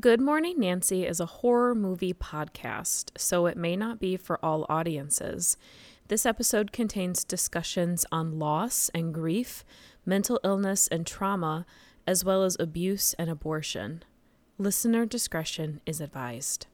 Good Morning Nancy is a horror movie podcast, so it may not be for all audiences. This episode contains discussions on loss and grief, mental illness and trauma, as well as abuse and abortion. Listener discretion is advised.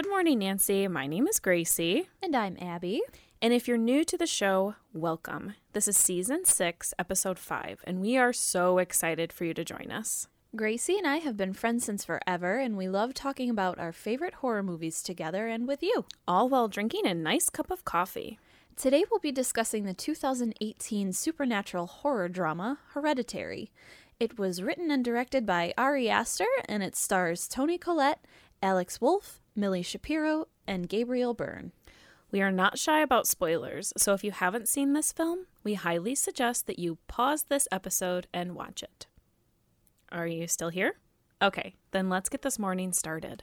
Good morning, Nancy. My name is Gracie. And I'm Abby. And if you're new to the show, welcome. This is season six, episode five, and we are so excited for you to join us. Gracie and I have been friends since forever, and we love talking about our favorite horror movies together and with you. All while drinking a nice cup of coffee. Today we'll be discussing the 2018 supernatural horror drama Hereditary. It was written and directed by Ari Aster, and it stars Toni Collette, Alex Wolff, Milly Shapiro, and Gabriel Byrne. We are not shy about spoilers, so if you haven't seen this film, we highly suggest that you pause this episode and watch it. Are you still here? Okay, then let's get this morning started.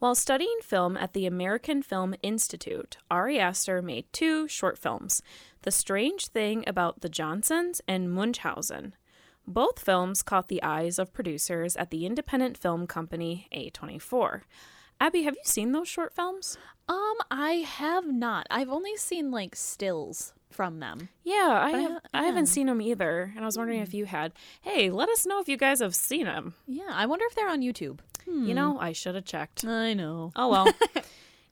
While studying film at the American Film Institute, Ari Aster made two short films The Strange Thing About the Johnsons and Munchausen. Both films caught the eyes of producers at the independent film company A24. Abby, have you seen those short films? Um, I have not. I've only seen like stills from them. Yeah, I But I have. I haven't seen them either, and I was wondering if you had. Hey, let us know if you guys have seen them. Yeah, I wonder if they're on YouTube. Hmm. You know, I should have checked. I know. Oh well.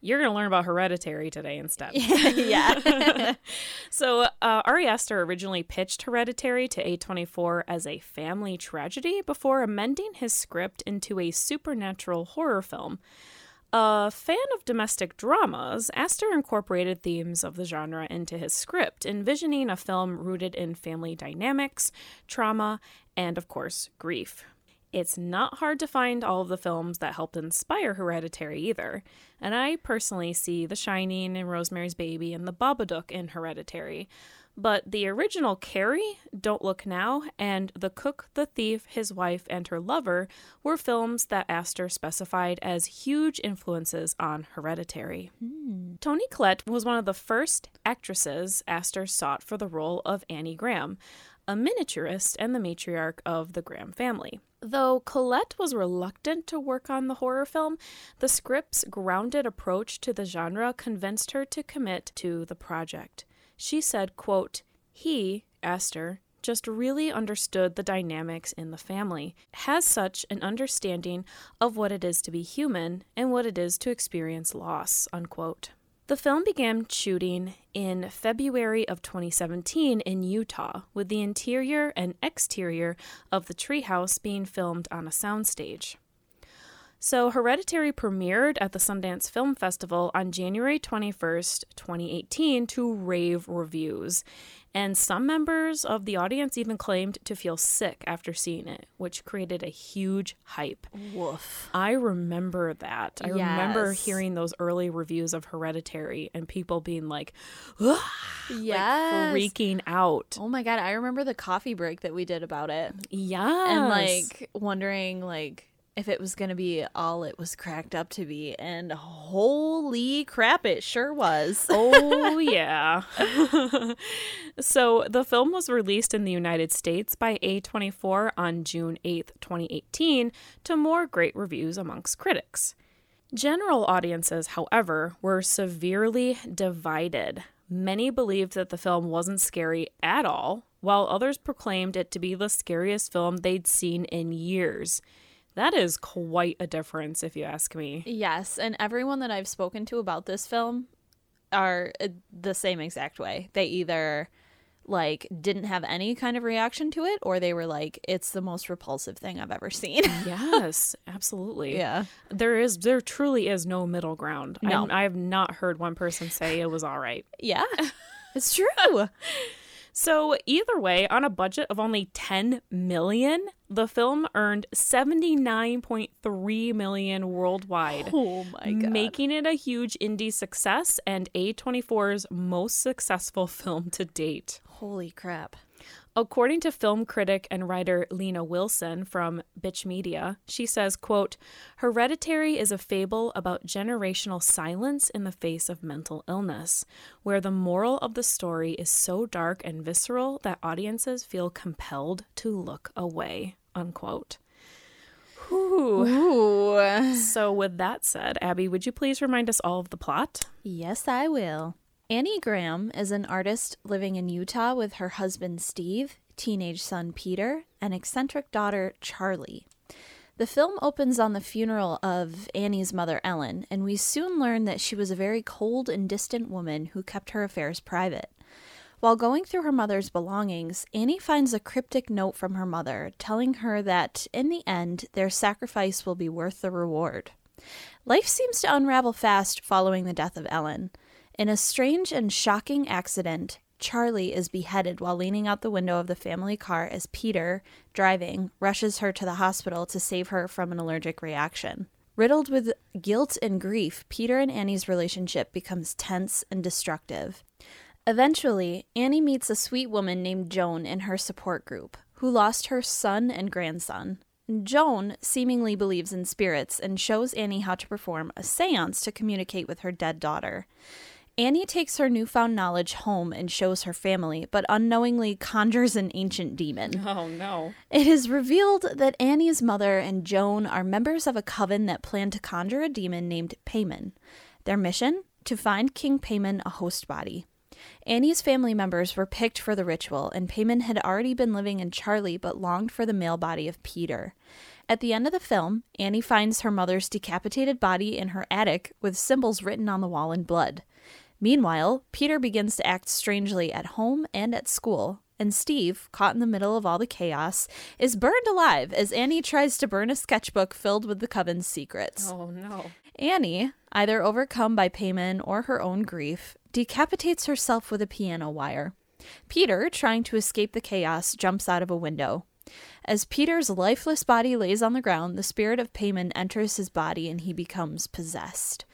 You're going to learn about Hereditary today instead. yeah. So, uh, Ari Aster originally pitched Hereditary to A24 as a family tragedy before amending his script into a supernatural horror film. A fan of domestic dramas, Aster incorporated themes of the genre into his script, envisioning a film rooted in family dynamics, trauma, and, of course, grief. It's not hard to find all of the films that helped inspire Hereditary either, and I personally see The Shining and Rosemary's Baby and The Babadook in Hereditary. But the original Carrie, Don't Look Now, and The Cook, the Thief, His Wife, and Her Lover were films that Aster specified as huge influences on Hereditary. Hmm. Toni Collette was one of the first actresses Aster sought for the role of Annie Graham, a miniaturist and the matriarch of the Graham family. Though Collette was reluctant to work on the horror film, the script's grounded approach to the genre convinced her to commit to the project. She said, quote, He, Aster, just really understood the dynamics in the family, has such an understanding of what it is to be human and what it is to experience loss, unquote. The film began shooting in February of 2017 in Utah, with the interior and exterior of the treehouse being filmed on a soundstage. So, Hereditary premiered at the Sundance Film Festival on January 21st, 2018, to rave reviews. And some members of the audience even claimed to feel sick after seeing it, which created a huge hype. Woof. I remember that. I remember hearing those early reviews of Hereditary and people being like, "Ugh," Yes. like freaking out. Oh my god, I remember the coffee break that we did about it. Yeah. And like wondering like if it was going to be all it was cracked up to be and holy crap it sure was. oh yeah. so the film was released in the United States by A24 on June 8th, 2018, to more great reviews amongst critics. General audiences, however, were severely divided. Many believed that the film wasn't scary at all, while others proclaimed it to be the scariest film they'd seen in years. That is quite a difference, if you ask me. Yes, and everyone that I've spoken to about this film are uh, the same exact way. They either like didn't have any kind of reaction to it or they were like it's the most repulsive thing I've ever seen. Yes, absolutely. yeah. There is there truly is no middle ground. No. I, I have not heard one person say it was all right. Yeah. It's true. So either way, on a budget of only 10 million, the film earned 79.3 million worldwide. oh my god. Making it a huge indie success and A24's most successful film to date. Holy crap. According to film critic and writer Lena Wilson from Bitch Media, she says, quote, Hereditary is a fable about generational silence in the face of mental illness, where the moral of the story is so dark and visceral that audiences feel compelled to look away. Unquote. Whew. Ooh. So, with that said, Abby, would you please remind us all of the plot? Yes, I will. Annie Graham is an artist living in Utah with her husband Steve, teenage son Peter, and eccentric daughter Charlie. The film opens on the funeral of Annie's mother Ellen, and we soon learn that she was a very cold and distant woman who kept her affairs private. While going through her mother's belongings, Annie finds a cryptic note from her mother telling her that, in the end, their sacrifice will be worth the reward. Life seems to unravel fast following the death of Ellen. In a strange and shocking accident, Charlie is beheaded while leaning out the window of the family car as Peter, driving, rushes her to the hospital to save her from an allergic reaction. Riddled with guilt and grief, Peter and Annie's relationship becomes tense and destructive. Eventually, Annie meets a sweet woman named Joan in her support group, who lost her son and grandson. Joan seemingly believes in spirits and shows Annie how to perform a seance to communicate with her dead daughter. Annie takes her newfound knowledge home and shows her family, but unknowingly conjures an ancient demon. Oh, no. It is revealed that Annie's mother and Joan are members of a coven that plan to conjure a demon named Paimon. Their mission? To find King Paimon a host body. Annie's family members were picked for the ritual, and Paimon had already been living in Charlie but longed for the male body of Peter. At the end of the film, Annie finds her mother's decapitated body in her attic with symbols written on the wall in blood. Meanwhile, Peter begins to act strangely at home and at school, and Steve, caught in the middle of all the chaos, is burned alive as Annie tries to burn a sketchbook filled with the coven's secrets. Oh, no. Annie, either overcome by Paimon or her own grief, decapitates herself with a piano wire. Peter, trying to escape the chaos, jumps out of a window. As Peter's lifeless body lays on the ground, the spirit of Paimon enters his body and he becomes possessed.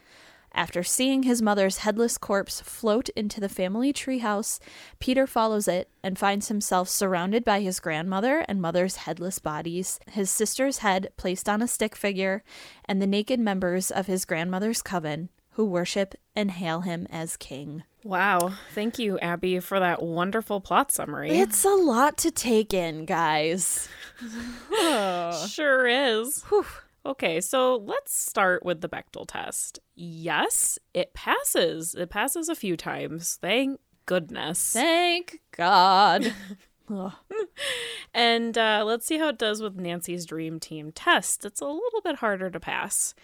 After seeing his mother's headless corpse float into the family treehouse, Peter follows it and finds himself surrounded by his grandmother and mother's headless bodies, his sister's head placed on a stick figure, and the naked members of his grandmother's coven who worship and hail him as king. Wow. Thank you, Abby, for that wonderful plot summary. It's a lot to take in, guys. sure is. Okay, so let's start with the Bechdel test. Yes, it passes. It passes a few times. Thank goodness. Thank God. And uh, let's see how it does with Nancy's Dream Team test. It's a little bit harder to pass.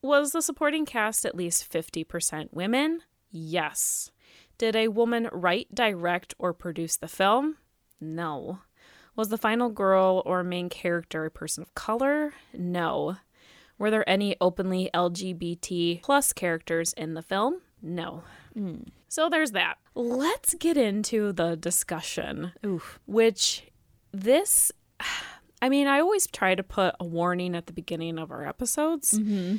Was the supporting cast at least 50% women? Yes. Did a woman write, direct, or produce the film? No. Was the final girl or main character a person of color? No. Were there any openly LGBT plus characters in the film? No. Hmm. So there's that. Let's get into the discussion, Oof. which this, I mean, I always try to put a warning at the beginning of our episodes. Mm-hmm.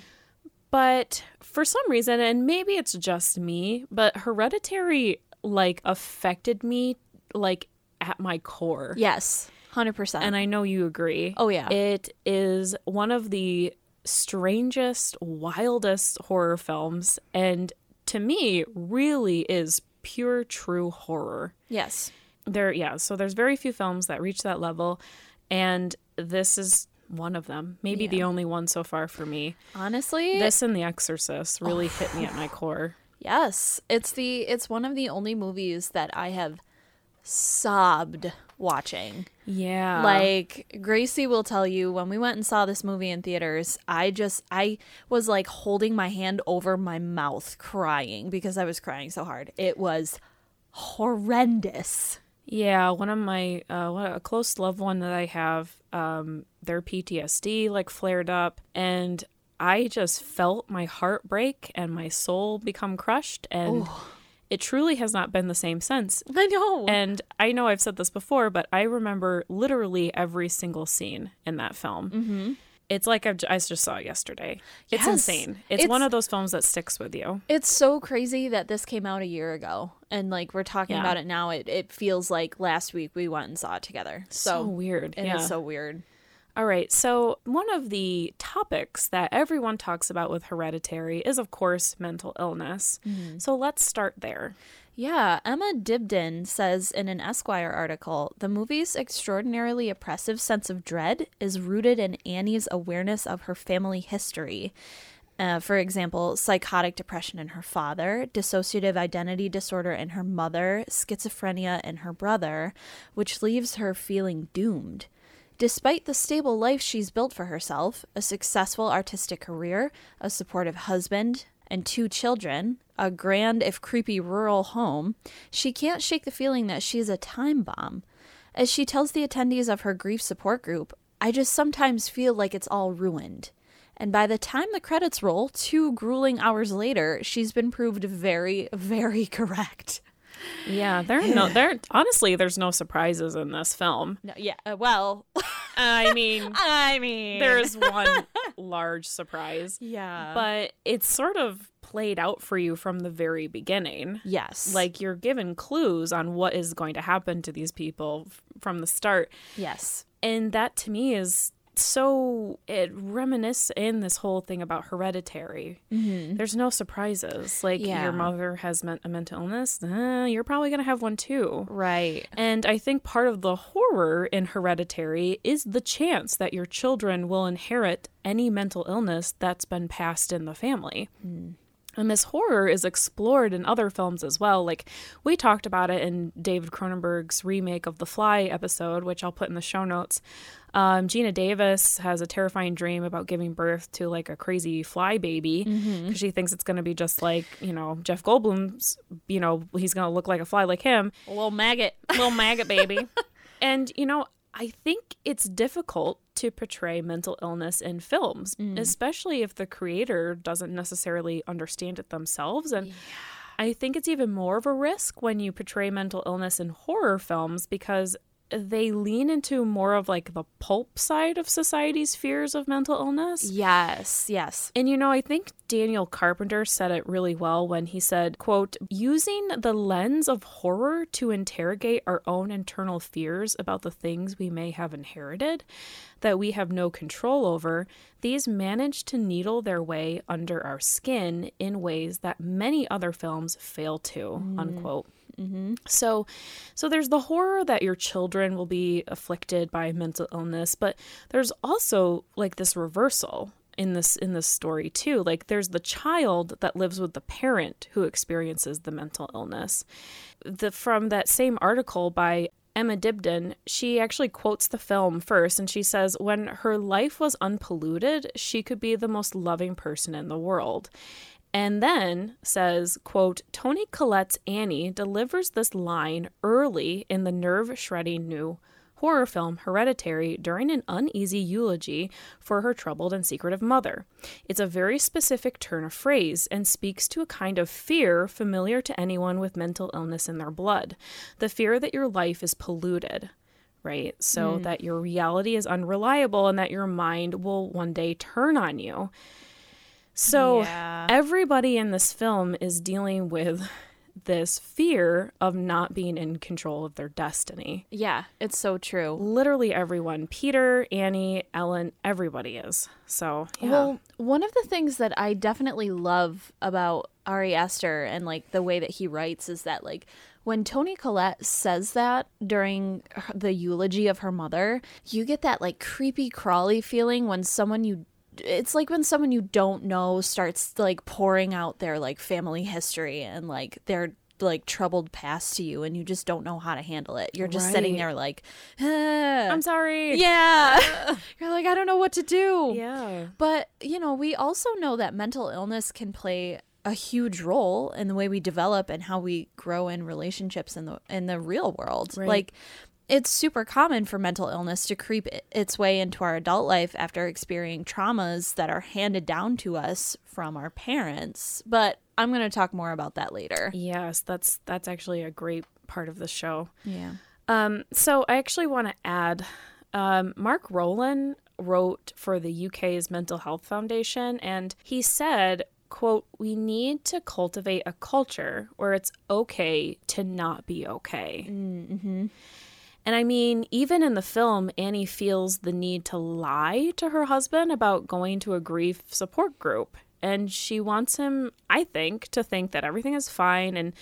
But for some reason, and maybe it's just me, but Hereditary like affected me like at my core. Yes. 100%. And I know you agree. Oh, yeah. It is one of the strangest, wildest horror films and to me really is pure true horror. yes. There yeah, so there's very few films that reach that level and this is one of them. Maybe the only one so far for me. Honestly, This and The Exorcist really hit me at oh. my core. yes. It's the it's one of the only movies that I have sobbed watching. Yeah. Like Gracie will tell you when we went and saw this movie in theaters, I just I was like holding my hand over my mouth crying because I was crying so hard. It was horrendous. Yeah, one of my uh, a close loved one that I have, um, their PTSD like flared up, and I just felt my heart break and my soul become crushed, and it truly has not been the same since. I know. And I know I've said this before, but I remember literally every single scene in that film. Mm-hmm. it's like I've, I just saw it yesterday. It's Yes. insane. It's, It's- one of those films that sticks with you. It's so crazy that this came out a year ago, and like we're talking Yeah. about it now. It it feels like last week we went and saw it together. So, So, weird. it is yeah. so weird. All right. So, one of the topics that everyone talks about with hereditary is, of course, mental illness. So, let's start there. Yeah, Emma Dibdin says in an Esquire article the movie's extraordinarily oppressive sense of dread is rooted in Annie's awareness of her family history. Uh, for example, psychotic depression in her father, dissociative identity disorder in her mother, schizophrenia in her brother, which leaves her feeling doomed. Despite the stable life she's built for herself, a successful artistic career, a supportive husband, and two children, a grand if creepy rural home, she can't shake the feeling that she's a time bomb. As she tells the attendees of her grief support group, I just sometimes feel like it's all ruined. And by the time the credits roll, two grueling hours later, she's been proved very, very correct. Yeah, there are no there honestly there's no surprises in this film. No, yeah, uh, well, I mean, I mean, there's one large surprise, yeah, but it's sort of played out for you from the very beginning. yes, Like you're given clues on what is going to happen to these people f- from the start. yes, And that to me is so it reminisce in this whole thing about hereditary. There's no surprises. Like Yeah. your mother has a mental illness, uh, you're probably going to have one too. right, And I think part of the horror in hereditary is the chance that your children will inherit any mental illness that's been passed in the family. And this horror is explored in other films as well. Like we talked about it in David Cronenberg's remake of The Fly episode, which I'll put in the show notes. Um, Geena Davis has a terrifying dream about giving birth to like a crazy fly baby because she thinks it's going to be just like, you know, Jeff Goldblum's, you know, he's going to look like a fly like him a little maggot. little maggot baby. and you know, I think it's difficult to portray mental illness in films, especially if the creator doesn't necessarily understand it themselves. And I think it's even more of a risk when you portray mental illness in horror films because they lean into more of like the pulp side of society's fears of mental illness. Yes, yes, And you know, I think Daniel Carpenter said it really well when he said, quote, using the lens of horror to interrogate our own internal fears about the things we may have inherited that we have no control over, these manage to needle their way under our skin in ways that many other films fail to, mm. unquote. Mm-hmm. So, so there's the horror that your children will be afflicted by mental illness, but there's also like this reversal in this in this story too. Like there's the child that lives with the parent who experiences the mental illness. The from that same article by Emma Dibdin, she actually quotes the film first and she says, When her life was unpolluted, she could be the most loving person in the world. And then says, quote, Toni Collette's Annie delivers this line early in the nerve shredding new horror film Hereditary during an uneasy eulogy for her troubled and secretive mother. It's a very specific turn of phrase and speaks to a kind of fear familiar to anyone with mental illness in their blood the fear that your life is polluted. Right? So hmm. that your reality is unreliable and that your mind will one day turn on you. So Yeah. everybody in this film is dealing with this fear of not being in control of their destiny. yeah. It's so true. Literally everyone, Peter, Annie, Ellen, everybody is. So, yeah. Well, one of the things that I definitely love about Ari Aster and like the way that he writes is that like when Toni Collette says that during the eulogy of her mother, you get that like creepy crawly feeling when someone you it's like when someone you don't know starts like pouring out their like family history and like their like troubled past to you and you just don't know how to handle it. You're just sitting there like, "Ah." I'm sorry. yeah. You're like, I don't know what to do. Yeah. But, you know, we also know that mental illness can play a huge role in the way we develop and how we grow in relationships in the in the real world. Right. Like it's super common for mental illness to creep its way into our adult life after experiencing traumas that are handed down to us from our parents. But I'm going to talk more about that later. Yes, that's that's actually a great part of the show. Yeah. Um, so I actually want to add Um, Mark Rowland wrote for the UK's Mental Health Foundation, and he said, quote, we need to cultivate a culture where it's okay to not be okay. Mm-hmm. And I mean, even in the film, Annie feels the need to lie to her husband about going to a grief support group. And she wants him, I think, to think that everything is fine. And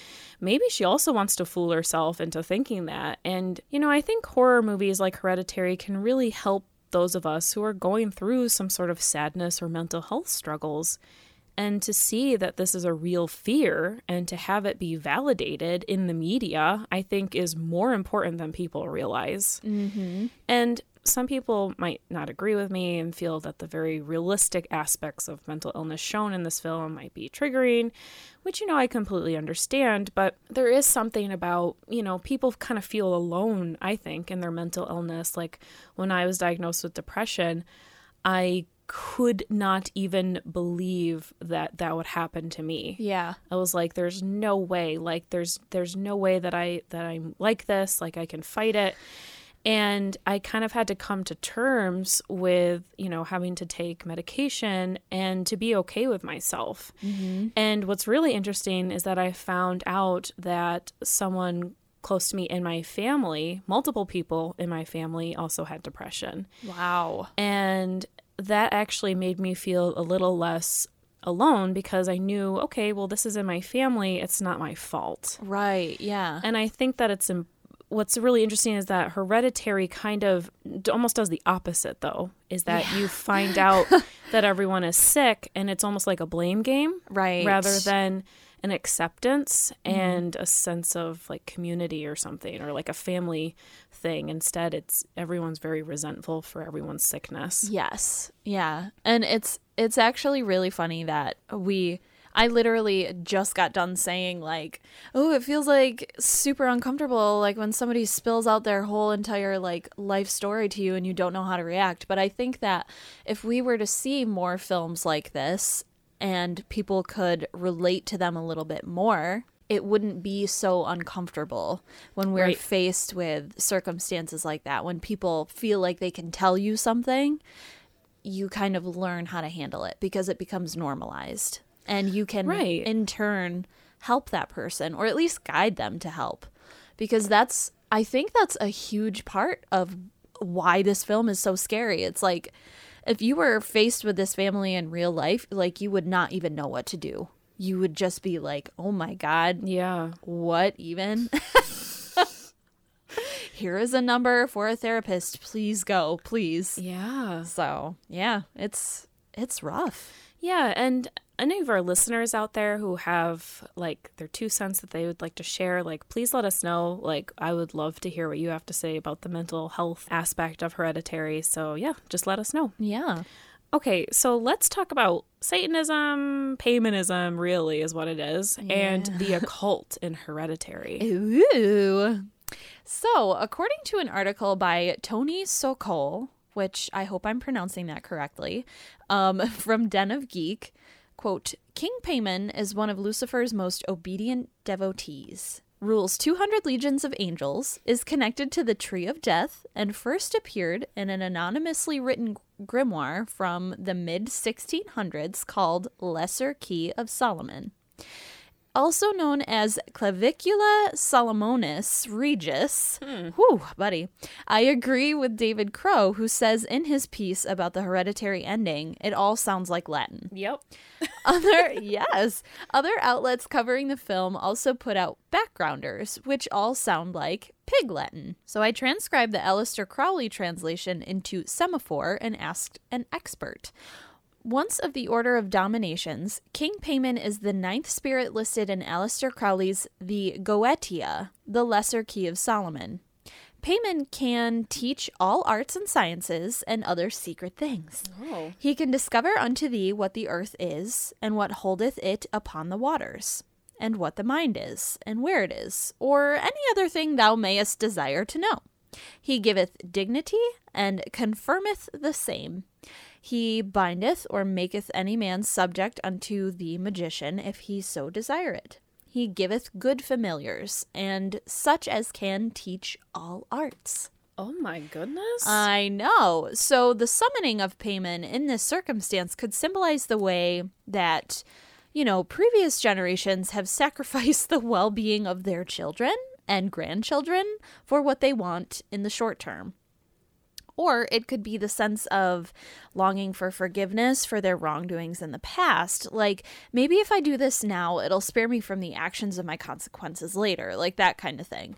maybe she also wants to fool herself into thinking that. And, you know, I think horror movies like Hereditary can really help those of us who are going through some sort of sadness or mental health struggles and to see that this is a real fear and to have it be validated in the media, I think is more important than people realize. Mm-hmm. And some people might not agree with me and feel that the very realistic aspects of mental illness shown in this film might be triggering, which, you know, I completely understand. But there is something about, you know, people kind of feel alone, I think, in their mental illness. Like when I was diagnosed with depression, I could not even believe that that would happen to me. Yeah. I was like there's no way like there's there's no way that I that I'm like this like I can fight it. And I kind of had to come to terms with, you know, having to take medication and to be okay with myself. Mm-hmm. And what's really interesting is that I found out that someone close to me in my family, multiple people in my family also had depression. Wow. And that actually made me feel a little less alone because I knew, okay, well, this is in my family. It's not my fault. Right. Yeah. And I think that it's what's really interesting is that hereditary kind of almost does the opposite, though, is that Yeah. you find out that everyone is sick and it's almost like a blame game Right. rather than an acceptance Mm-hmm. and a sense of like community or something or like a family thing. Instead, it's everyone's very resentful for everyone's sickness. Yes. Yeah. And it's it's actually really funny that we I literally just got done saying like, "Oh, it feels like super uncomfortable like when somebody spills out their whole entire like life story to you and you don't know how to react." But I think that if we were to see more films like this and people could relate to them a little bit more, it wouldn't be so uncomfortable when we're Right. faced with circumstances like that. When people feel like they can tell you something, you kind of learn how to handle it because it becomes normalized. And you can, Right. in turn, help that person or at least guide them to help. Because that's, I think that's a huge part of why this film is so scary. It's like, if you were faced with this family in real life, like you would not even know what to do. You would just be like, oh my God, Yeah. what even? Here is a number for a therapist. Please go, please. Yeah. So, yeah, it's it's rough. Yeah, and any of our listeners out there who have like their two cents that they would like to share, like please let us know. Like I would love to hear what you have to say about the mental health aspect of hereditary. So yeah, just let us know. Yeah. Okay, so let's talk about Satanism, Paimonism, really is what it is, and the occult in hereditary. Ooh. So, according to an article by Tony Sokol, which I hope I'm pronouncing that correctly, um, from Den of Geek, quote, King Paimon is one of Lucifer's most obedient devotees. Rules 200 legions of angels, is connected to the Tree of Death, and first appeared in an anonymously written grimoire from the mid 1600s called Lesser Key of Solomon also known as Clavicula Solomonis Regis. Hmm. Whew, buddy. I agree with David Crow, who says in his piece about the hereditary ending, it all sounds like Latin. Yep. Other yes, other outlets covering the film also put out backgrounders, which all sound like pig Latin. So I transcribed the Aleister Crowley translation into semaphore and asked an expert. Once of the Order of Dominations, King Paimon is the ninth spirit listed in Aleister Crowley's The Goetia, the Lesser Key of Solomon. Paimon can teach all arts and sciences and other secret things. Oh. He can discover unto thee what the earth is, and what holdeth it upon the waters, and what the mind is, and where it is, or any other thing thou mayest desire to know. He giveth dignity, and confirmeth the same. He bindeth or maketh any man subject unto the magician, if he so desire it. He giveth good familiars, and such as can teach all arts. Oh my goodness. I know. So the summoning of Paimon in this circumstance could symbolize the way that, you know, previous generations have sacrificed the well being of their children and grandchildren for what they want in the short term. Or it could be the sense of longing for forgiveness for their wrongdoings in the past. Like, maybe if I do this now, it'll spare me from the actions of my consequences later, like that kind of thing.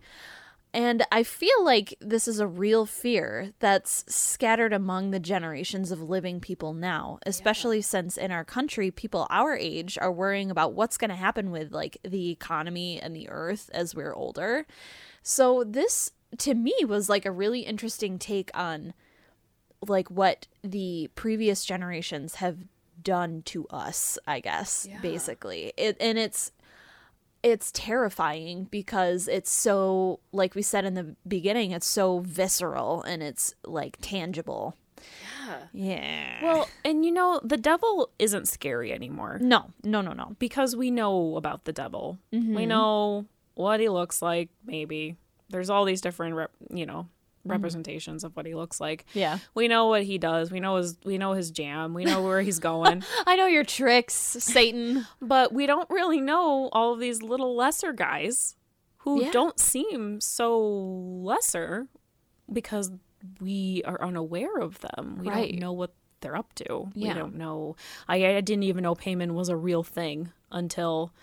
And I feel like this is a real fear that's scattered among the generations of living people now, especially yeah. since in our country, people our age are worrying about what's going to happen with like the economy and the earth as we're older. So this to me was like a really interesting take on like what the previous generations have done to us i guess yeah. basically. It and it's it's terrifying because it's so like we said in the beginning it's so visceral and it's like tangible. Yeah. Yeah. Well and you know the devil isn't scary anymore. No. No no no. Because we know about the devil. Mm-hmm. we know what he looks like maybe there's all these different rep, you know mm-hmm. representations mm-hmm. of what he looks like. Yeah. We know what he does. We know his we know his jam. We know where he's going. I know your tricks, Satan. but we don't really know all of these little lesser guys who yeah. don't seem so lesser because we are unaware of them. We right. don't know what they're up to. Yeah. We don't know. I, I didn't even know Paimon was a real thing until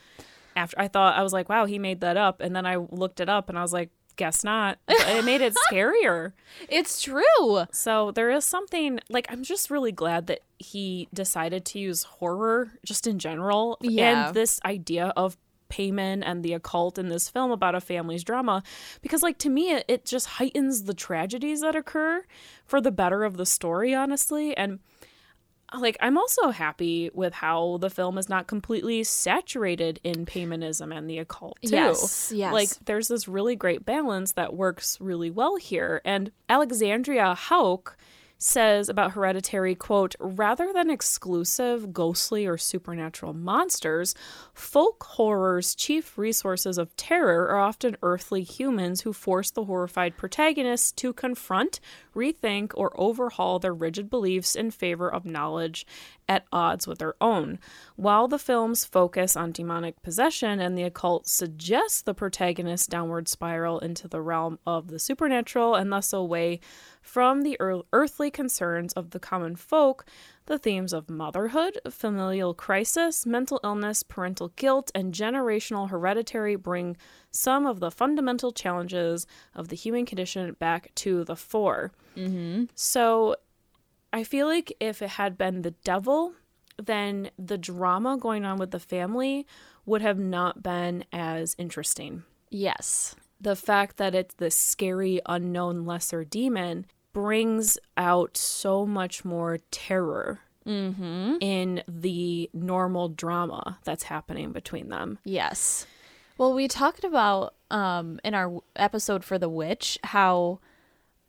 after I thought I was like, wow, he made that up. And then I looked it up and I was like, guess not. It made it scarier. It's true. So there is something like I'm just really glad that he decided to use horror just in general yeah. and this idea of Paimon and the occult in this film about a family's drama because like to me it, it just heightens the tragedies that occur for the better of the story honestly and like I'm also happy with how the film is not completely saturated in Paimonism and the occult too. Yes, yes. Like there's this really great balance that works really well here. And Alexandria Hauk says about Hereditary, quote, rather than exclusive ghostly or supernatural monsters, folk horror's chief resources of terror are often earthly humans who force the horrified protagonists to confront, rethink, or overhaul their rigid beliefs in favor of knowledge at odds with their own. While the film's focus on demonic possession and the occult suggests the protagonist's downward spiral into the realm of the supernatural and thus away from the earthly concerns of the common folk, the themes of motherhood, familial crisis, mental illness, parental guilt, and generational hereditary bring some of the fundamental challenges of the human condition back to the fore. Mm-hmm. So I feel like if it had been the devil, then the drama going on with the family would have not been as interesting. Yes. The fact that it's this scary, unknown, lesser demon brings out so much more terror mm-hmm. in the normal drama that's happening between them. Yes. Well, we talked about um, in our episode for The Witch how,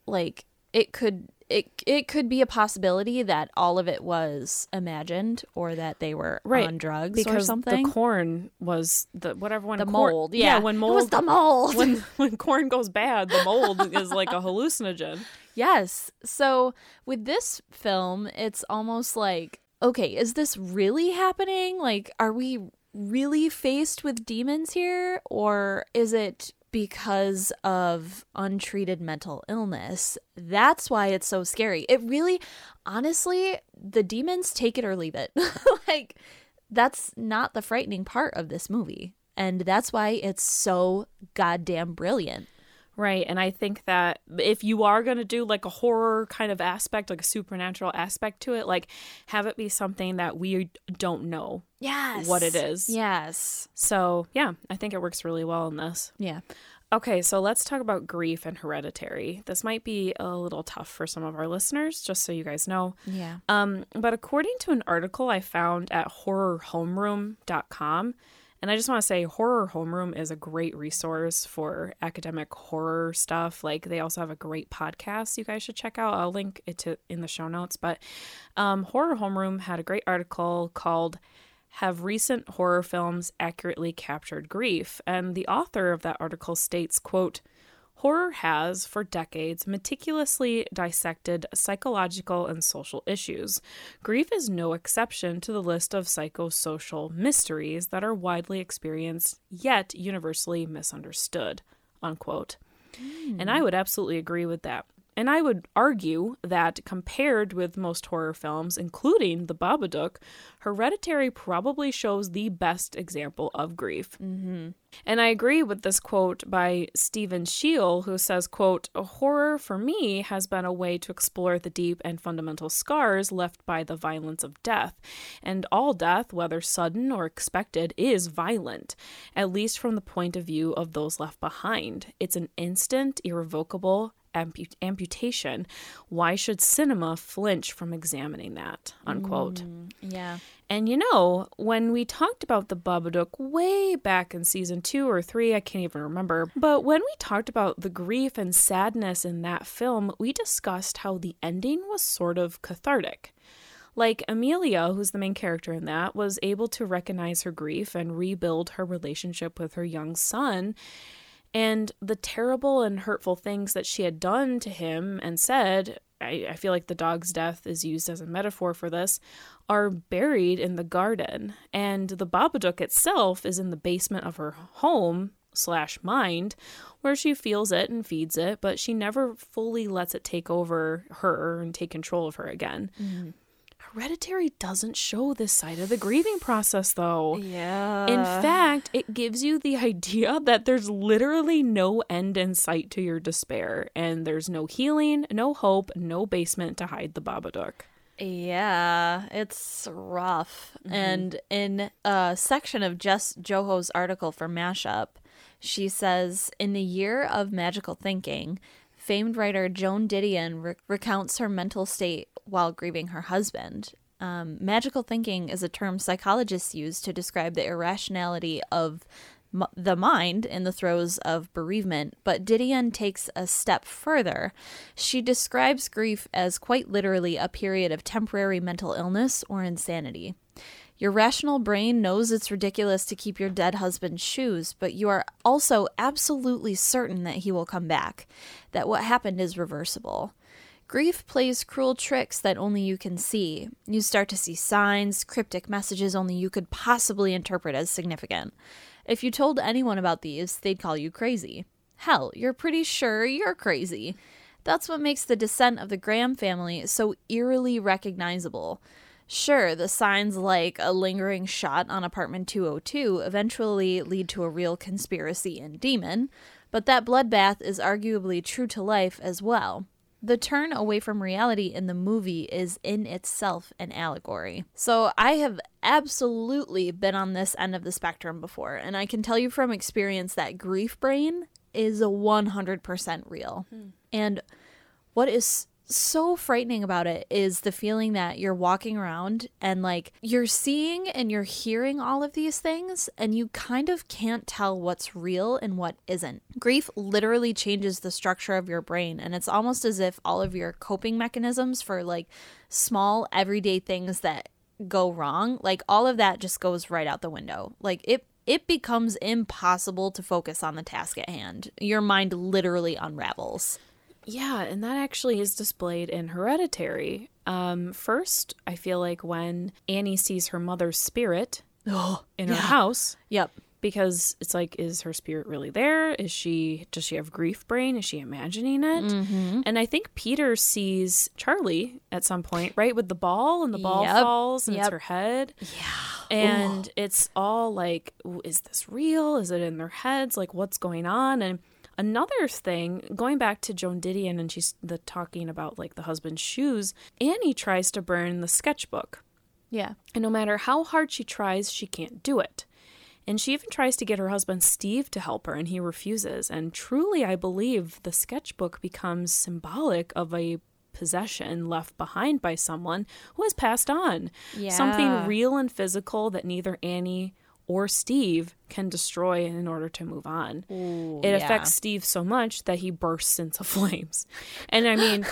like, it could it it could be a possibility that all of it was imagined or that they were right. on drugs because or something. The corn was the whatever when the corn, mold. Yeah. yeah, when mold it was the mold. When when corn goes bad, the mold is like a hallucinogen. Yes. So with this film, it's almost like okay, is this really happening? Like are we really faced with demons here or is it because of untreated mental illness. That's why it's so scary. It really, honestly, the demons take it or leave it. like, that's not the frightening part of this movie. And that's why it's so goddamn brilliant. Right. And I think that if you are going to do like a horror kind of aspect, like a supernatural aspect to it, like have it be something that we don't know yes. what it is. Yes. So, yeah, I think it works really well in this. Yeah. Okay, so let's talk about grief and hereditary. This might be a little tough for some of our listeners, just so you guys know. Yeah. Um, but according to an article I found at horrorhomeroom.com, and I just want to say, Horror Homeroom is a great resource for academic horror stuff. Like they also have a great podcast you guys should check out. I'll link it to in the show notes. But um, Horror Homeroom had a great article called "Have Recent Horror Films Accurately Captured Grief?" And the author of that article states, "quote." Horror has, for decades, meticulously dissected psychological and social issues. Grief is no exception to the list of psychosocial mysteries that are widely experienced yet universally misunderstood. Unquote. And I would absolutely agree with that. And I would argue that compared with most horror films, including The Babadook, Hereditary probably shows the best example of grief. Mm-hmm. And I agree with this quote by Stephen Scheel, who says, quote, "A horror for me has been a way to explore the deep and fundamental scars left by the violence of death. And all death, whether sudden or expected, is violent, at least from the point of view of those left behind. It's an instant, irrevocable, ampu- amputation. Why should cinema flinch from examining that? Unquote. Mm, yeah. And you know, when we talked about the Babadook way back in season two or three, I can't even remember, but when we talked about the grief and sadness in that film, we discussed how the ending was sort of cathartic. Like Amelia, who's the main character in that, was able to recognize her grief and rebuild her relationship with her young son. And the terrible and hurtful things that she had done to him and said, I, I feel like the dog's death is used as a metaphor for this, are buried in the garden. And the Babadook itself is in the basement of her home slash mind, where she feels it and feeds it, but she never fully lets it take over her and take control of her again. Mm-hmm. Hereditary doesn't show this side of the grieving process, though. Yeah. In fact, it gives you the idea that there's literally no end in sight to your despair, and there's no healing, no hope, no basement to hide the Babadook. Yeah, it's rough. Mm-hmm. And in a section of Jess Joho's article for Mashable, she says In the year of magical thinking, famed writer Joan Didion re- recounts her mental state while grieving her husband. Um, magical thinking is a term psychologists use to describe the irrationality of m- the mind in the throes of bereavement, but Didion takes a step further. She describes grief as quite literally a period of temporary mental illness or insanity. Your rational brain knows it's ridiculous to keep your dead husband's shoes, but you are also absolutely certain that he will come back, that what happened is reversible. Grief plays cruel tricks that only you can see. You start to see signs, cryptic messages only you could possibly interpret as significant. If you told anyone about these, they'd call you crazy. Hell, you're pretty sure you're crazy. That's what makes the descent of the Graham family so eerily recognizable. Sure, the signs like a lingering shot on apartment 202 eventually lead to a real conspiracy and demon, but that bloodbath is arguably true to life as well. The turn away from reality in the movie is in itself an allegory. So I have absolutely been on this end of the spectrum before, and I can tell you from experience that grief brain is a 100% real. Hmm. And what is so frightening about it is the feeling that you're walking around and like you're seeing and you're hearing all of these things and you kind of can't tell what's real and what isn't. Grief literally changes the structure of your brain and it's almost as if all of your coping mechanisms for like small everyday things that go wrong, like all of that just goes right out the window. Like it it becomes impossible to focus on the task at hand. Your mind literally unravels. Yeah, and that actually is displayed in Hereditary. Um, first, I feel like when Annie sees her mother's spirit Oh, in her house, Yep. because it's like, is her spirit really there? Is she, does she have grief brain? Is she imagining it? Mm-hmm. And I think Peter sees Charlie at some point, right? With the ball, and the ball Yep. falls, and it's her head. Yeah. And it's all like, is this real? Is it in their heads? Like, what's going on? And another thing, going back to Joan Didion, and she's the talking about like the husband's shoes. Annie tries to burn the sketchbook, Yeah. and no matter how hard she tries, she can't do it. And she even tries to get her husband Steve to help her, and he refuses. And truly, I believe the sketchbook becomes symbolic of a possession left behind by someone who has passed on. Yeah. Something real and physical that neither Annie or Steve can destroy in order to move on. Ooh, it yeah. affects Steve so much that he bursts into flames. And I mean,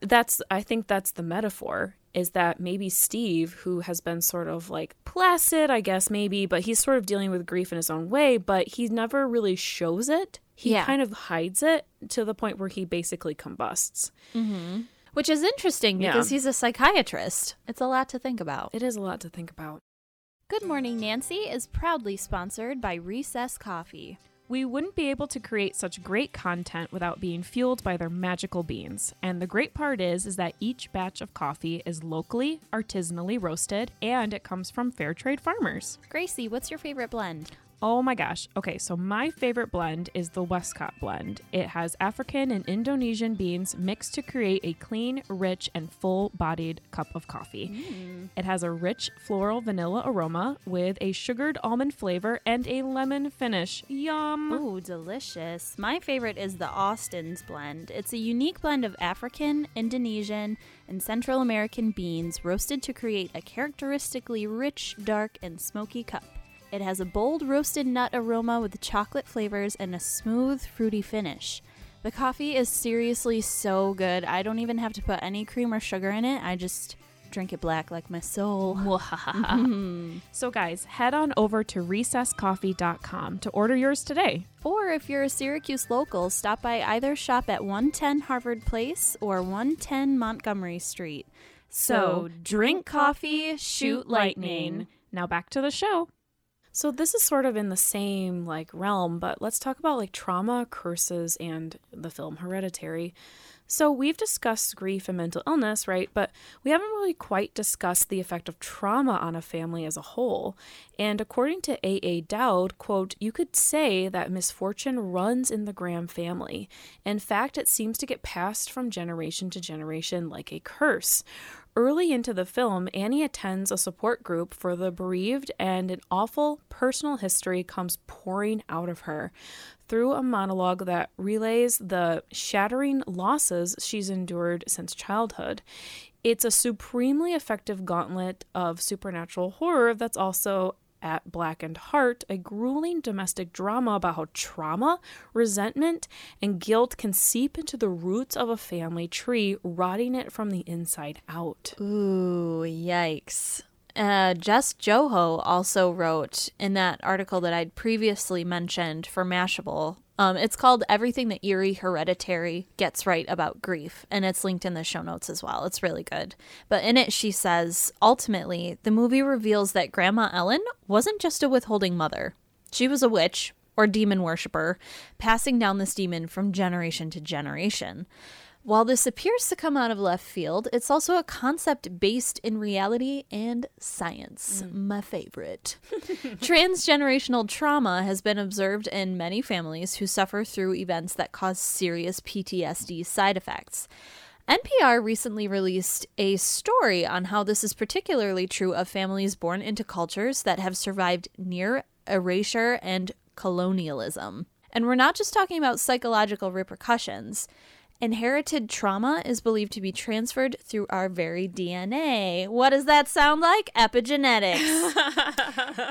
that's I think that's the metaphor. is that maybe Steve, who has been sort of like placid, I guess, maybe, but he's sort of dealing with grief in his own way, but he never really shows it. He Yeah. kind of hides it to the point where he basically combusts. Mm-hmm. Which is interesting Yeah. because he's a psychiatrist. It's a lot to think about. It is a lot to think about. Good Morning Nancy is proudly sponsored by Recess Coffee. We wouldn't be able to create such great content without being fueled by their magical beans. And the great part is is that each batch of coffee is locally, artisanally roasted, and it comes from fair trade farmers. Gracie, what's your favorite blend? Oh my gosh. Okay, so my favorite blend is the Westcott blend. It has African and Indonesian beans mixed to create a clean, rich, and full bodied cup of coffee. Mm. It has a rich floral vanilla aroma with a sugared almond flavor and a lemon finish. Yum! Ooh, delicious. My favorite is the Austin's blend. It's a unique blend of African, Indonesian, and Central American beans roasted to create a characteristically rich, dark, and smoky cup. It has a bold roasted nut aroma with chocolate flavors and a smooth, fruity finish. The coffee is seriously so good. I don't even have to put any cream or sugar in it. I just drink it black like my soul. Mm-hmm. So, guys, head on over to recesscoffee.com to order yours today. Or if you're a Syracuse local, stop by either shop at 110 Harvard Place or 110 Montgomery Street. So, drink coffee, shoot lightning. Now back to the show. So this is sort of in the same like realm, but let's talk about like trauma, curses, and the film Hereditary. So we've discussed grief and mental illness, right? But we haven't really quite discussed the effect of trauma on a family as a whole. And according to A.A. Dowd, quote, you could say that misfortune runs in the Graham family. In fact, it seems to get passed from generation to generation like a curse. Early into the film, Annie attends a support group for the bereaved, and an awful personal history comes pouring out of her through a monologue that relays the shattering losses she's endured since childhood. It's a supremely effective gauntlet of supernatural horror that's also at Blackened Heart, a grueling domestic drama about how trauma, resentment, and guilt can seep into the roots of a family tree, rotting it from the inside out. Ooh, yikes. Uh, Jess Joho also wrote in that article that I'd previously mentioned for Mashable. Um, it's called Everything That Eerie Hereditary Gets Right About Grief, and it's linked in the show notes as well. It's really good. But in it, she says ultimately, the movie reveals that Grandma Ellen wasn't just a withholding mother, she was a witch or demon worshiper, passing down this demon from generation to generation. While this appears to come out of left field, it's also a concept based in reality and science. Mm. My favorite. Transgenerational trauma has been observed in many families who suffer through events that cause serious PTSD side effects. NPR recently released a story on how this is particularly true of families born into cultures that have survived near erasure and colonialism. And we're not just talking about psychological repercussions. Inherited trauma is believed to be transferred through our very DNA. What does that sound like? Epigenetics.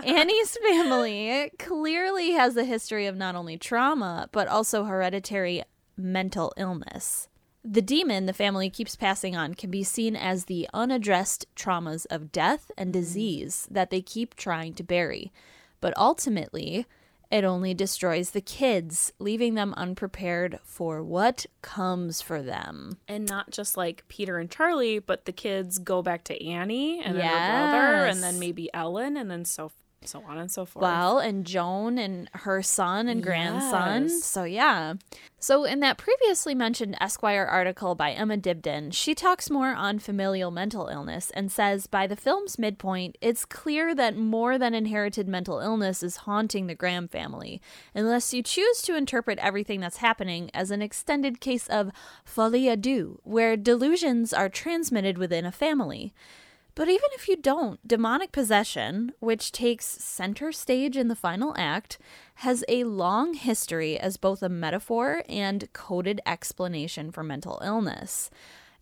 Annie's family clearly has a history of not only trauma, but also hereditary mental illness. The demon the family keeps passing on can be seen as the unaddressed traumas of death and disease that they keep trying to bury. But ultimately, it only destroys the kids, leaving them unprepared for what comes for them. And not just like Peter and Charlie, but the kids go back to Annie and then her brother, and then maybe Ellen, and then so so on and so forth. Well, and Joan and her son and grandson. Yes. So, yeah. So, in that previously mentioned Esquire article by Emma Dibdin, she talks more on familial mental illness and says by the film's midpoint, it's clear that more than inherited mental illness is haunting the Graham family, unless you choose to interpret everything that's happening as an extended case of folie à deux, where delusions are transmitted within a family. But even if you don't, demonic possession, which takes center stage in the final act, has a long history as both a metaphor and coded explanation for mental illness.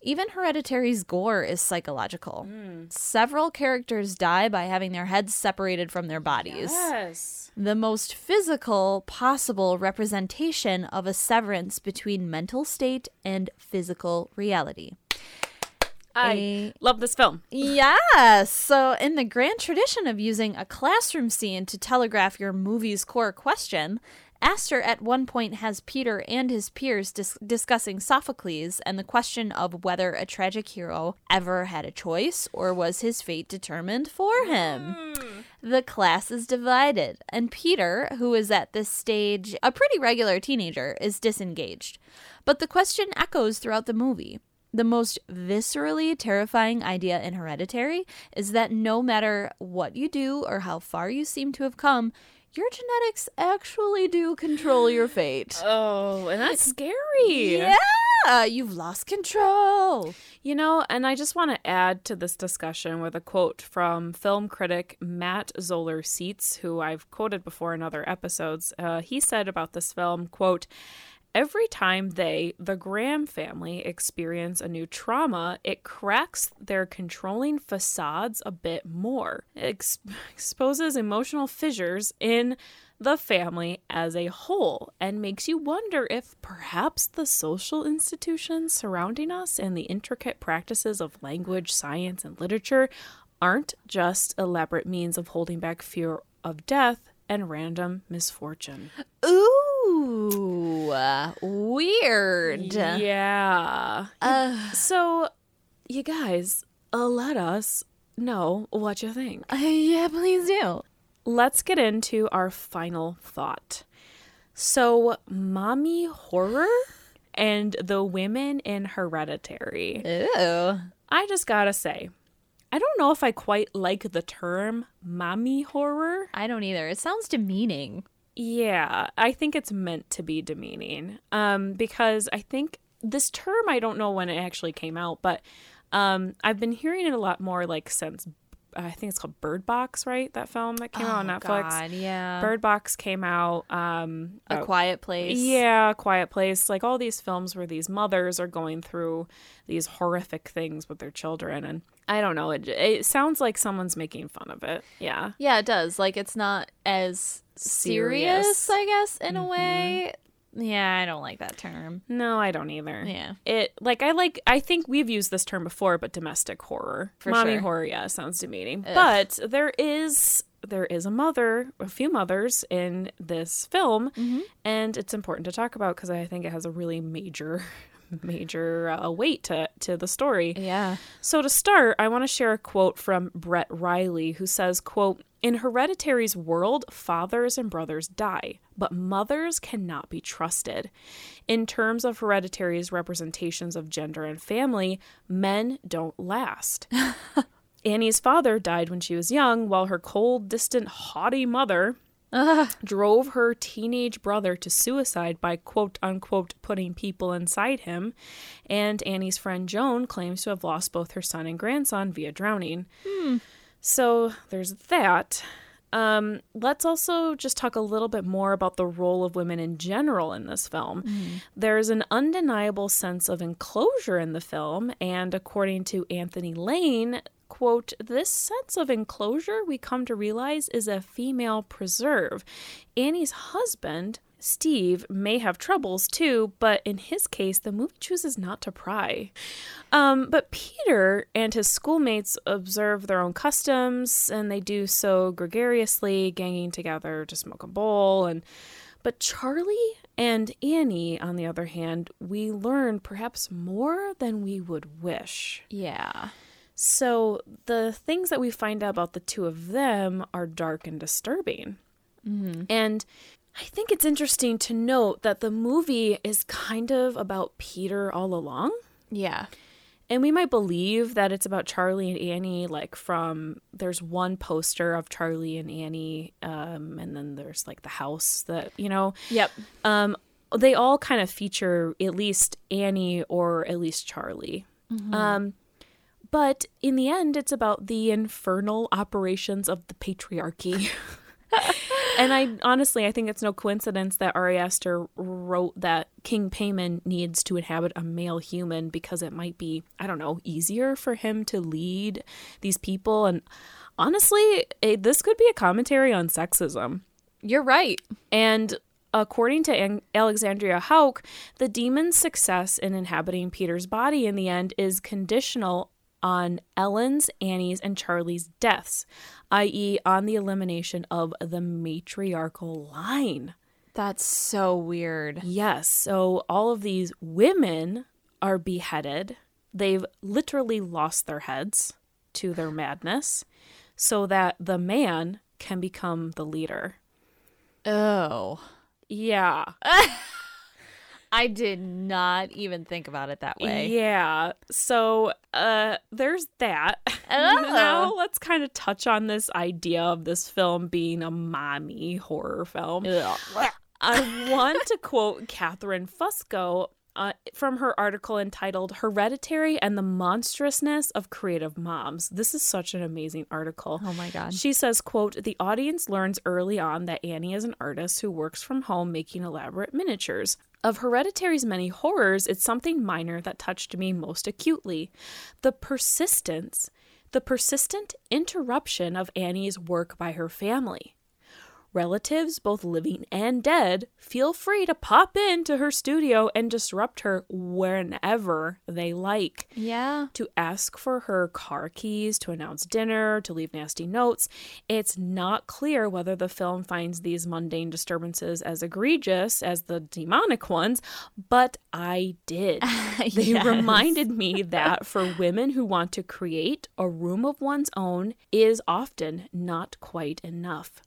Even Hereditary's gore is psychological. Hmm. Several characters die by having their heads separated from their bodies. yes. The most physical possible representation of a severance between mental state and physical reality. I a- love this film. Yes. So, in the grand tradition of using a classroom scene to telegraph your movie's core question, Aster at one point has Peter and his peers dis- discussing Sophocles and the question of whether a tragic hero ever had a choice or was his fate determined for him. Hmm. The class is divided, and Peter, who is at this stage a pretty regular teenager, is disengaged. But the question echoes throughout the movie. The most viscerally terrifying idea in Hereditary is that no matter what you do or how far you seem to have come, your genetics actually do control your fate. Oh, and that's scary. Yeah, you've lost control. You know, and I just want to add to this discussion with a quote from film critic Matt Zoller Seitz, who I've quoted before in other episodes. Uh, he said about this film, quote, Every time they, the Graham family, experience a new trauma, it cracks their controlling facades a bit more. Ex- exposes emotional fissures in the family as a whole and makes you wonder if perhaps the social institutions surrounding us and the intricate practices of language, science, and literature aren't just elaborate means of holding back fear of death and random misfortune. Ooh, weird. Yeah. Uh, So, you guys, uh, let us know what you think. yeah, please do. Let's get into our final thought. So, mommy horror and the women in Hereditary. Ooh. I just gotta say, I don't know if I quite like the term mommy horror. I don't either. It sounds demeaning. Yeah, I think it's meant to be demeaning. Um, because I think this term I don't know when it actually came out, but um, I've been hearing it a lot more like since I think it's called Bird Box, right? That film that came out on Netflix. Oh, God, yeah. Bird Box came out. Um, A uh, Quiet Place. yeah, Quiet Place. Like all these films where these mothers are going through these horrific things with their children, and I don't know. It it sounds like someone's making fun of it. Yeah. Yeah, it does. Like it's not as serious, Serious. I guess, in a way. Yeah, I don't like that term. No, I don't either. Yeah. It like I like I think we've used this term before, but domestic horror. For Mommy sure. horror, yeah, sounds demeaning. But there is there is a mother, a few mothers in this film, Mm-hmm. and it's important to talk about because I think it has a really major major uh, weight to to the story. Yeah. So to start, I want to share a quote from Brett Riley who says, quote, "In Hereditary's world, fathers and brothers die, but mothers cannot be trusted. In terms of Hereditary's representations of gender and family, men don't last." Annie's father died when she was young, while her cold, distant, haughty mother drove her teenage brother to suicide by quote unquote putting people inside him. And Annie's friend Joan claims to have lost both her son and grandson via drowning. So there's that. Um, let's also just talk a little bit more about the role of women in general in this film. There's an undeniable sense of enclosure in the film, and according to Anthony Lane, quote, this sense of enclosure we come to realize is a female preserve. Annie's husband, Steve, may have troubles too, but in his case, the movie chooses not to pry. Um, but Peter and his schoolmates observe their own customs, and they do so gregariously, ganging together to smoke a bowl. And but Charlie and Annie, on the other hand, we learn perhaps more than we would wish. Yeah. So the things that we find out about the two of them are dark and disturbing. And I think it's interesting to note that the movie is kind of about Peter all along. Yeah. And we might believe that it's about Charlie and Annie, like from there's one poster of Charlie and Annie, um, and then there's like the house that, you know, Yep. um, they all kind of feature at least Annie or at least Charlie. Um, but in the end, it's about the infernal operations of the patriarchy. and I honestly, I think it's no coincidence that Ari Aster wrote that King Paimon needs to inhabit a male human because it might be, I don't know, easier for him to lead these people. And honestly, it, this could be a commentary on sexism. You're right. And according to An- Alexandria Hauk, the demon's success in inhabiting Peter's body in the end is conditional on Ellen's, Annie's, and Charlie's deaths, i.e., on the elimination of the matriarchal line. That's so weird. Yes, so all of these women are beheaded. They've literally lost their heads to their madness so that the man can become the leader. Oh. Yeah. I did not even think about it that way. Yeah. So uh there's that. Oh. now let's kind of touch on this idea of this film being a mommy horror film. I want to quote Catherine Fusco uh, from her article entitled Hereditary and the Monstrousness of Creative Moms. This is such an amazing article. Oh my God. She says, quote, the audience learns early on that Annie is an artist who works from home making elaborate miniatures. Of Hereditary's many horrors, it's something minor that touched me most acutely. The persistence, the persistent interruption of Annie's work by her family. Relatives, both living and dead, feel free to pop into her studio and disrupt her whenever they like. Yeah. To ask for her car keys, to announce dinner, to leave nasty notes. It's not clear whether the film finds these mundane disturbances as egregious as the demonic ones, but I did. They Yes. reminded me that for women who want to create, a room of one's own is often not quite enough.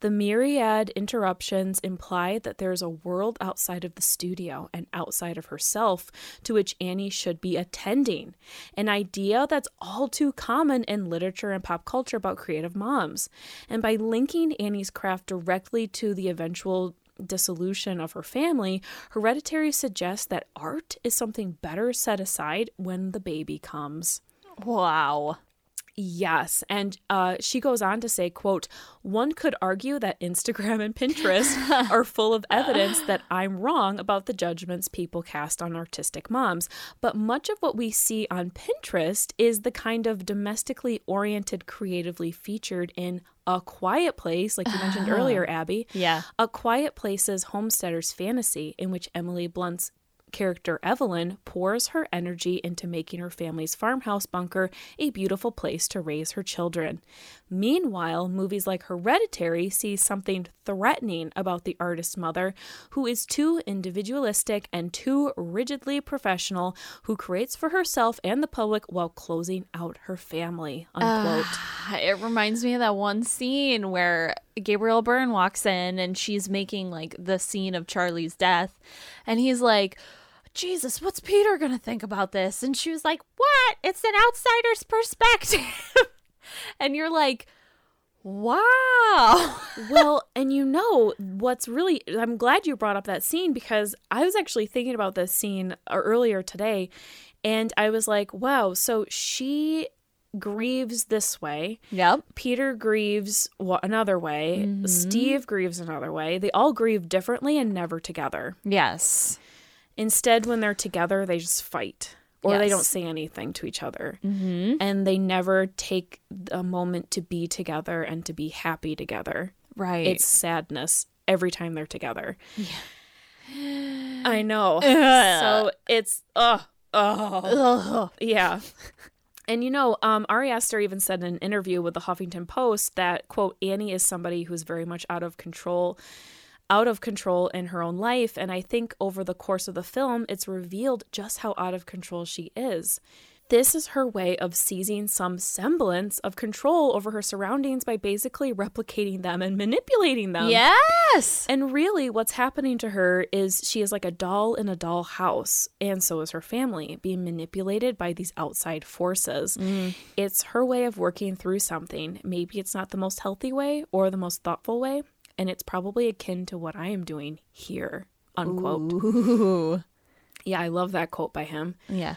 The myriad interruptions imply that there is a world outside of the studio and outside of herself to which Annie should be attending, an idea that's all too common in literature and pop culture about creative moms. And by linking Annie's craft directly to the eventual dissolution of her family, Hereditary suggests that art is something better set aside when the baby comes. Wow. Yes, and uh, she goes on to say, "quote One could argue that Instagram and Pinterest are full of evidence that I'm wrong about the judgments people cast on artistic moms, but much of what we see on Pinterest is the kind of domestically oriented, creatively featured in a quiet place, like you mentioned earlier, Abby. Yeah. A Quiet Place's homesteader's fantasy, in which Emily Blunt's character Evelyn pours her energy into making her family's farmhouse bunker a beautiful place to raise her children. Meanwhile, movies like Hereditary see something threatening about the artist's mother who is too individualistic and too rigidly professional, who creates for herself and the public while closing out her family. Unquote. Ah, it reminds me of that one scene where Gabriel Byrne walks in and she's making like the scene of Charlie's death. And he's like, Jesus, what's Peter going to think about this? And she was like, What? It's an outsider's perspective. And you're like, Wow. well, and you know what's really I'm glad you brought up that scene because I was actually thinking about this scene uh, earlier today and I was like, wow, so she grieves this way. Yep. Peter grieves another way. Steve grieves another way. They all grieve differently and never together. Yes. Instead, when they're together, they just fight or they don't say anything to each other. Mm-hmm. And they never take a moment to be together and to be happy together. Right. It's sadness every time they're together. Yeah. I know. so it's, oh, oh. Yeah. And you know, um, Ari Aster even said in an interview with the Huffington Post that, quote, Annie is somebody who's very much out of control, out of control in her own life. And I think over the course of the film, it's revealed just how out of control she is. This is her way of seizing some semblance of control over her surroundings by basically replicating them and manipulating them. Yes. And really, what's happening to her is she is like a doll in a doll house, and so is her family, being manipulated by these outside forces. Mm. It's her way of working through something. Maybe it's not the most healthy way or the most thoughtful way, and it's probably akin to what I am doing here. Unquote. Ooh. Yeah, I love that quote by him. Yeah.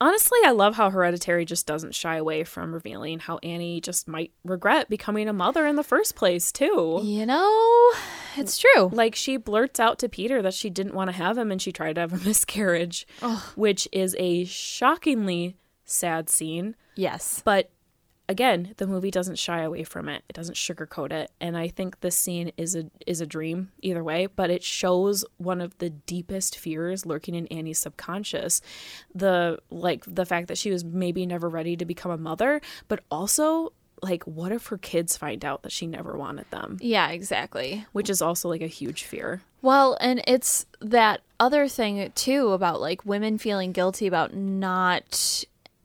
Honestly, I love how Hereditary just doesn't shy away from revealing how Annie just might regret becoming a mother in the first place, too. You know, it's true. Like she blurts out to Peter that she didn't want to have him and she tried to have a miscarriage, which is a shockingly sad scene. Yes. But again, the movie doesn't shy away from it. It doesn't sugarcoat it. And I think this scene is a is a dream either way, but it shows one of the deepest fears lurking in Annie's subconscious. The like the fact that she was maybe never ready to become a mother, but also like what if her kids find out that she never wanted them? Yeah, exactly. Which is also like a huge fear. Well, and it's that other thing too about like women feeling guilty about not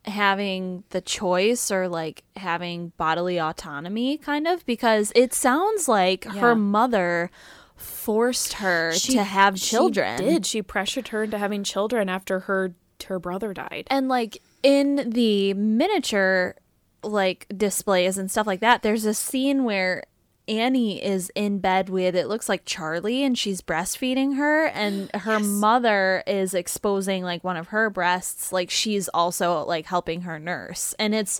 having the choice or like having bodily autonomy kind of because it sounds like Yeah. her mother forced her to have children. She did. She pressured her into having children after her her brother died. And like in the miniature like displays and stuff like that, there's a scene where Annie is in bed with it looks like Charlie and she's breastfeeding her and her mother is exposing like one of her breasts like she's also like helping her nurse and it's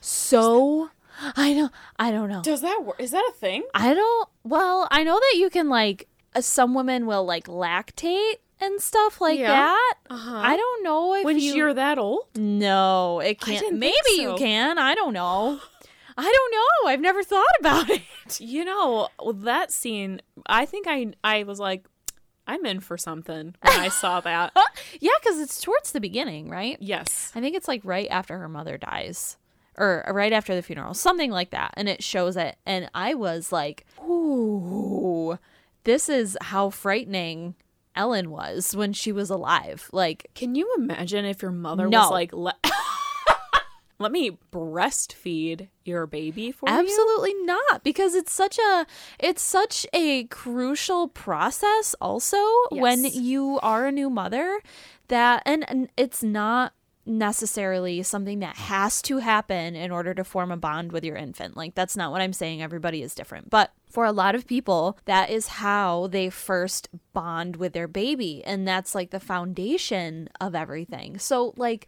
so I know I don't know. Does that work? Is that a thing? I don't well, I know that you can like uh, some women will like lactate and stuff like Yeah. that. Uh-huh. I don't know if When you you're that old? no, it can't. Maybe think you can. I don't know. I don't know. I've never thought about it. You know, that scene, I think I I was like, I'm in for something when I saw that. yeah, because it's towards the beginning, right? yes. I think it's like right after her mother dies, or right after the funeral, something like that, and it shows it. And I was like, "Ooh, this is how frightening." Ellen was when she was alive. Like, Can you imagine if your mother No. was like, let, let me breastfeed your baby for you? Absolutely not because it's such a it's such a crucial process also when you are a new mother that and, and it's not necessarily something that has to happen in order to form a bond with your infant. Like that's not what I'm saying everybody is different. But for a lot of people that is how they first bond with their baby and that's like the foundation of everything. So like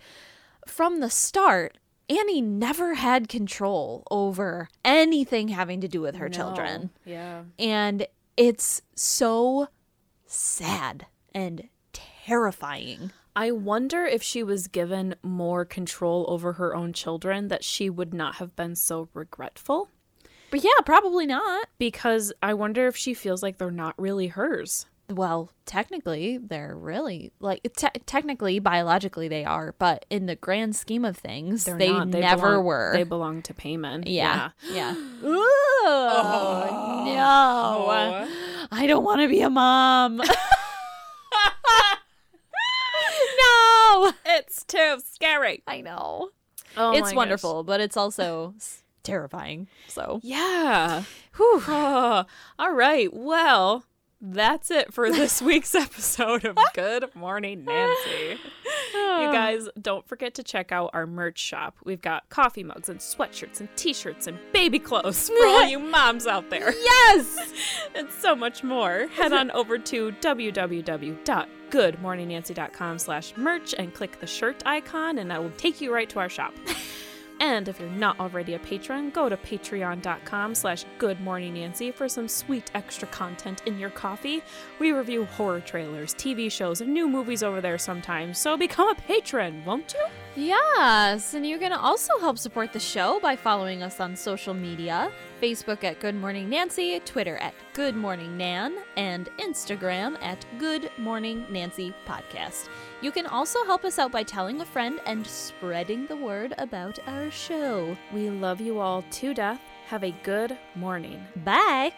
from the start, Annie never had control over anything having to do with her children. Yeah. And it's so sad and terrifying. I wonder if she was given more control over her own children that she would not have been so regretful. But yeah, probably not. Because I wonder if she feels like they're not really hers. Well, technically, they're really like te- technically, biologically, they are, but in the grand scheme of things, They're they not. never belong- were. They belong to Paimon. yeah, yeah. Oh, no! I don't want to be a mom. no, It's too scary. I know. Oh it's wonderful, but it's also terrifying. So, Yeah. Whew. Oh, all right. Well, that's it for this week's episode of Good Morning Nancy. You ah. guys, don't forget to check out our merch shop. We've got coffee mugs and sweatshirts and t-shirts and baby clothes for all you moms out there. yes. and so much more. Head on over to www.goodmorningnancy.com slash merch and click the shirt icon and that will take you right to our shop. And if you're not already a patron, go to patreon.com slash goodmorningnancy for some sweet extra content in your coffee. We review horror trailers, TV shows, and new movies over there sometimes, so become a patron, won't you? Yes, and you can also help support the show by following us on social media Facebook at Good Morning Nancy, Twitter at Good Morning Nan, and Instagram at Good Morning Nancy Podcast. You can also help us out by telling a friend and spreading the word about our show. We love you all to death. Have a good morning. Bye!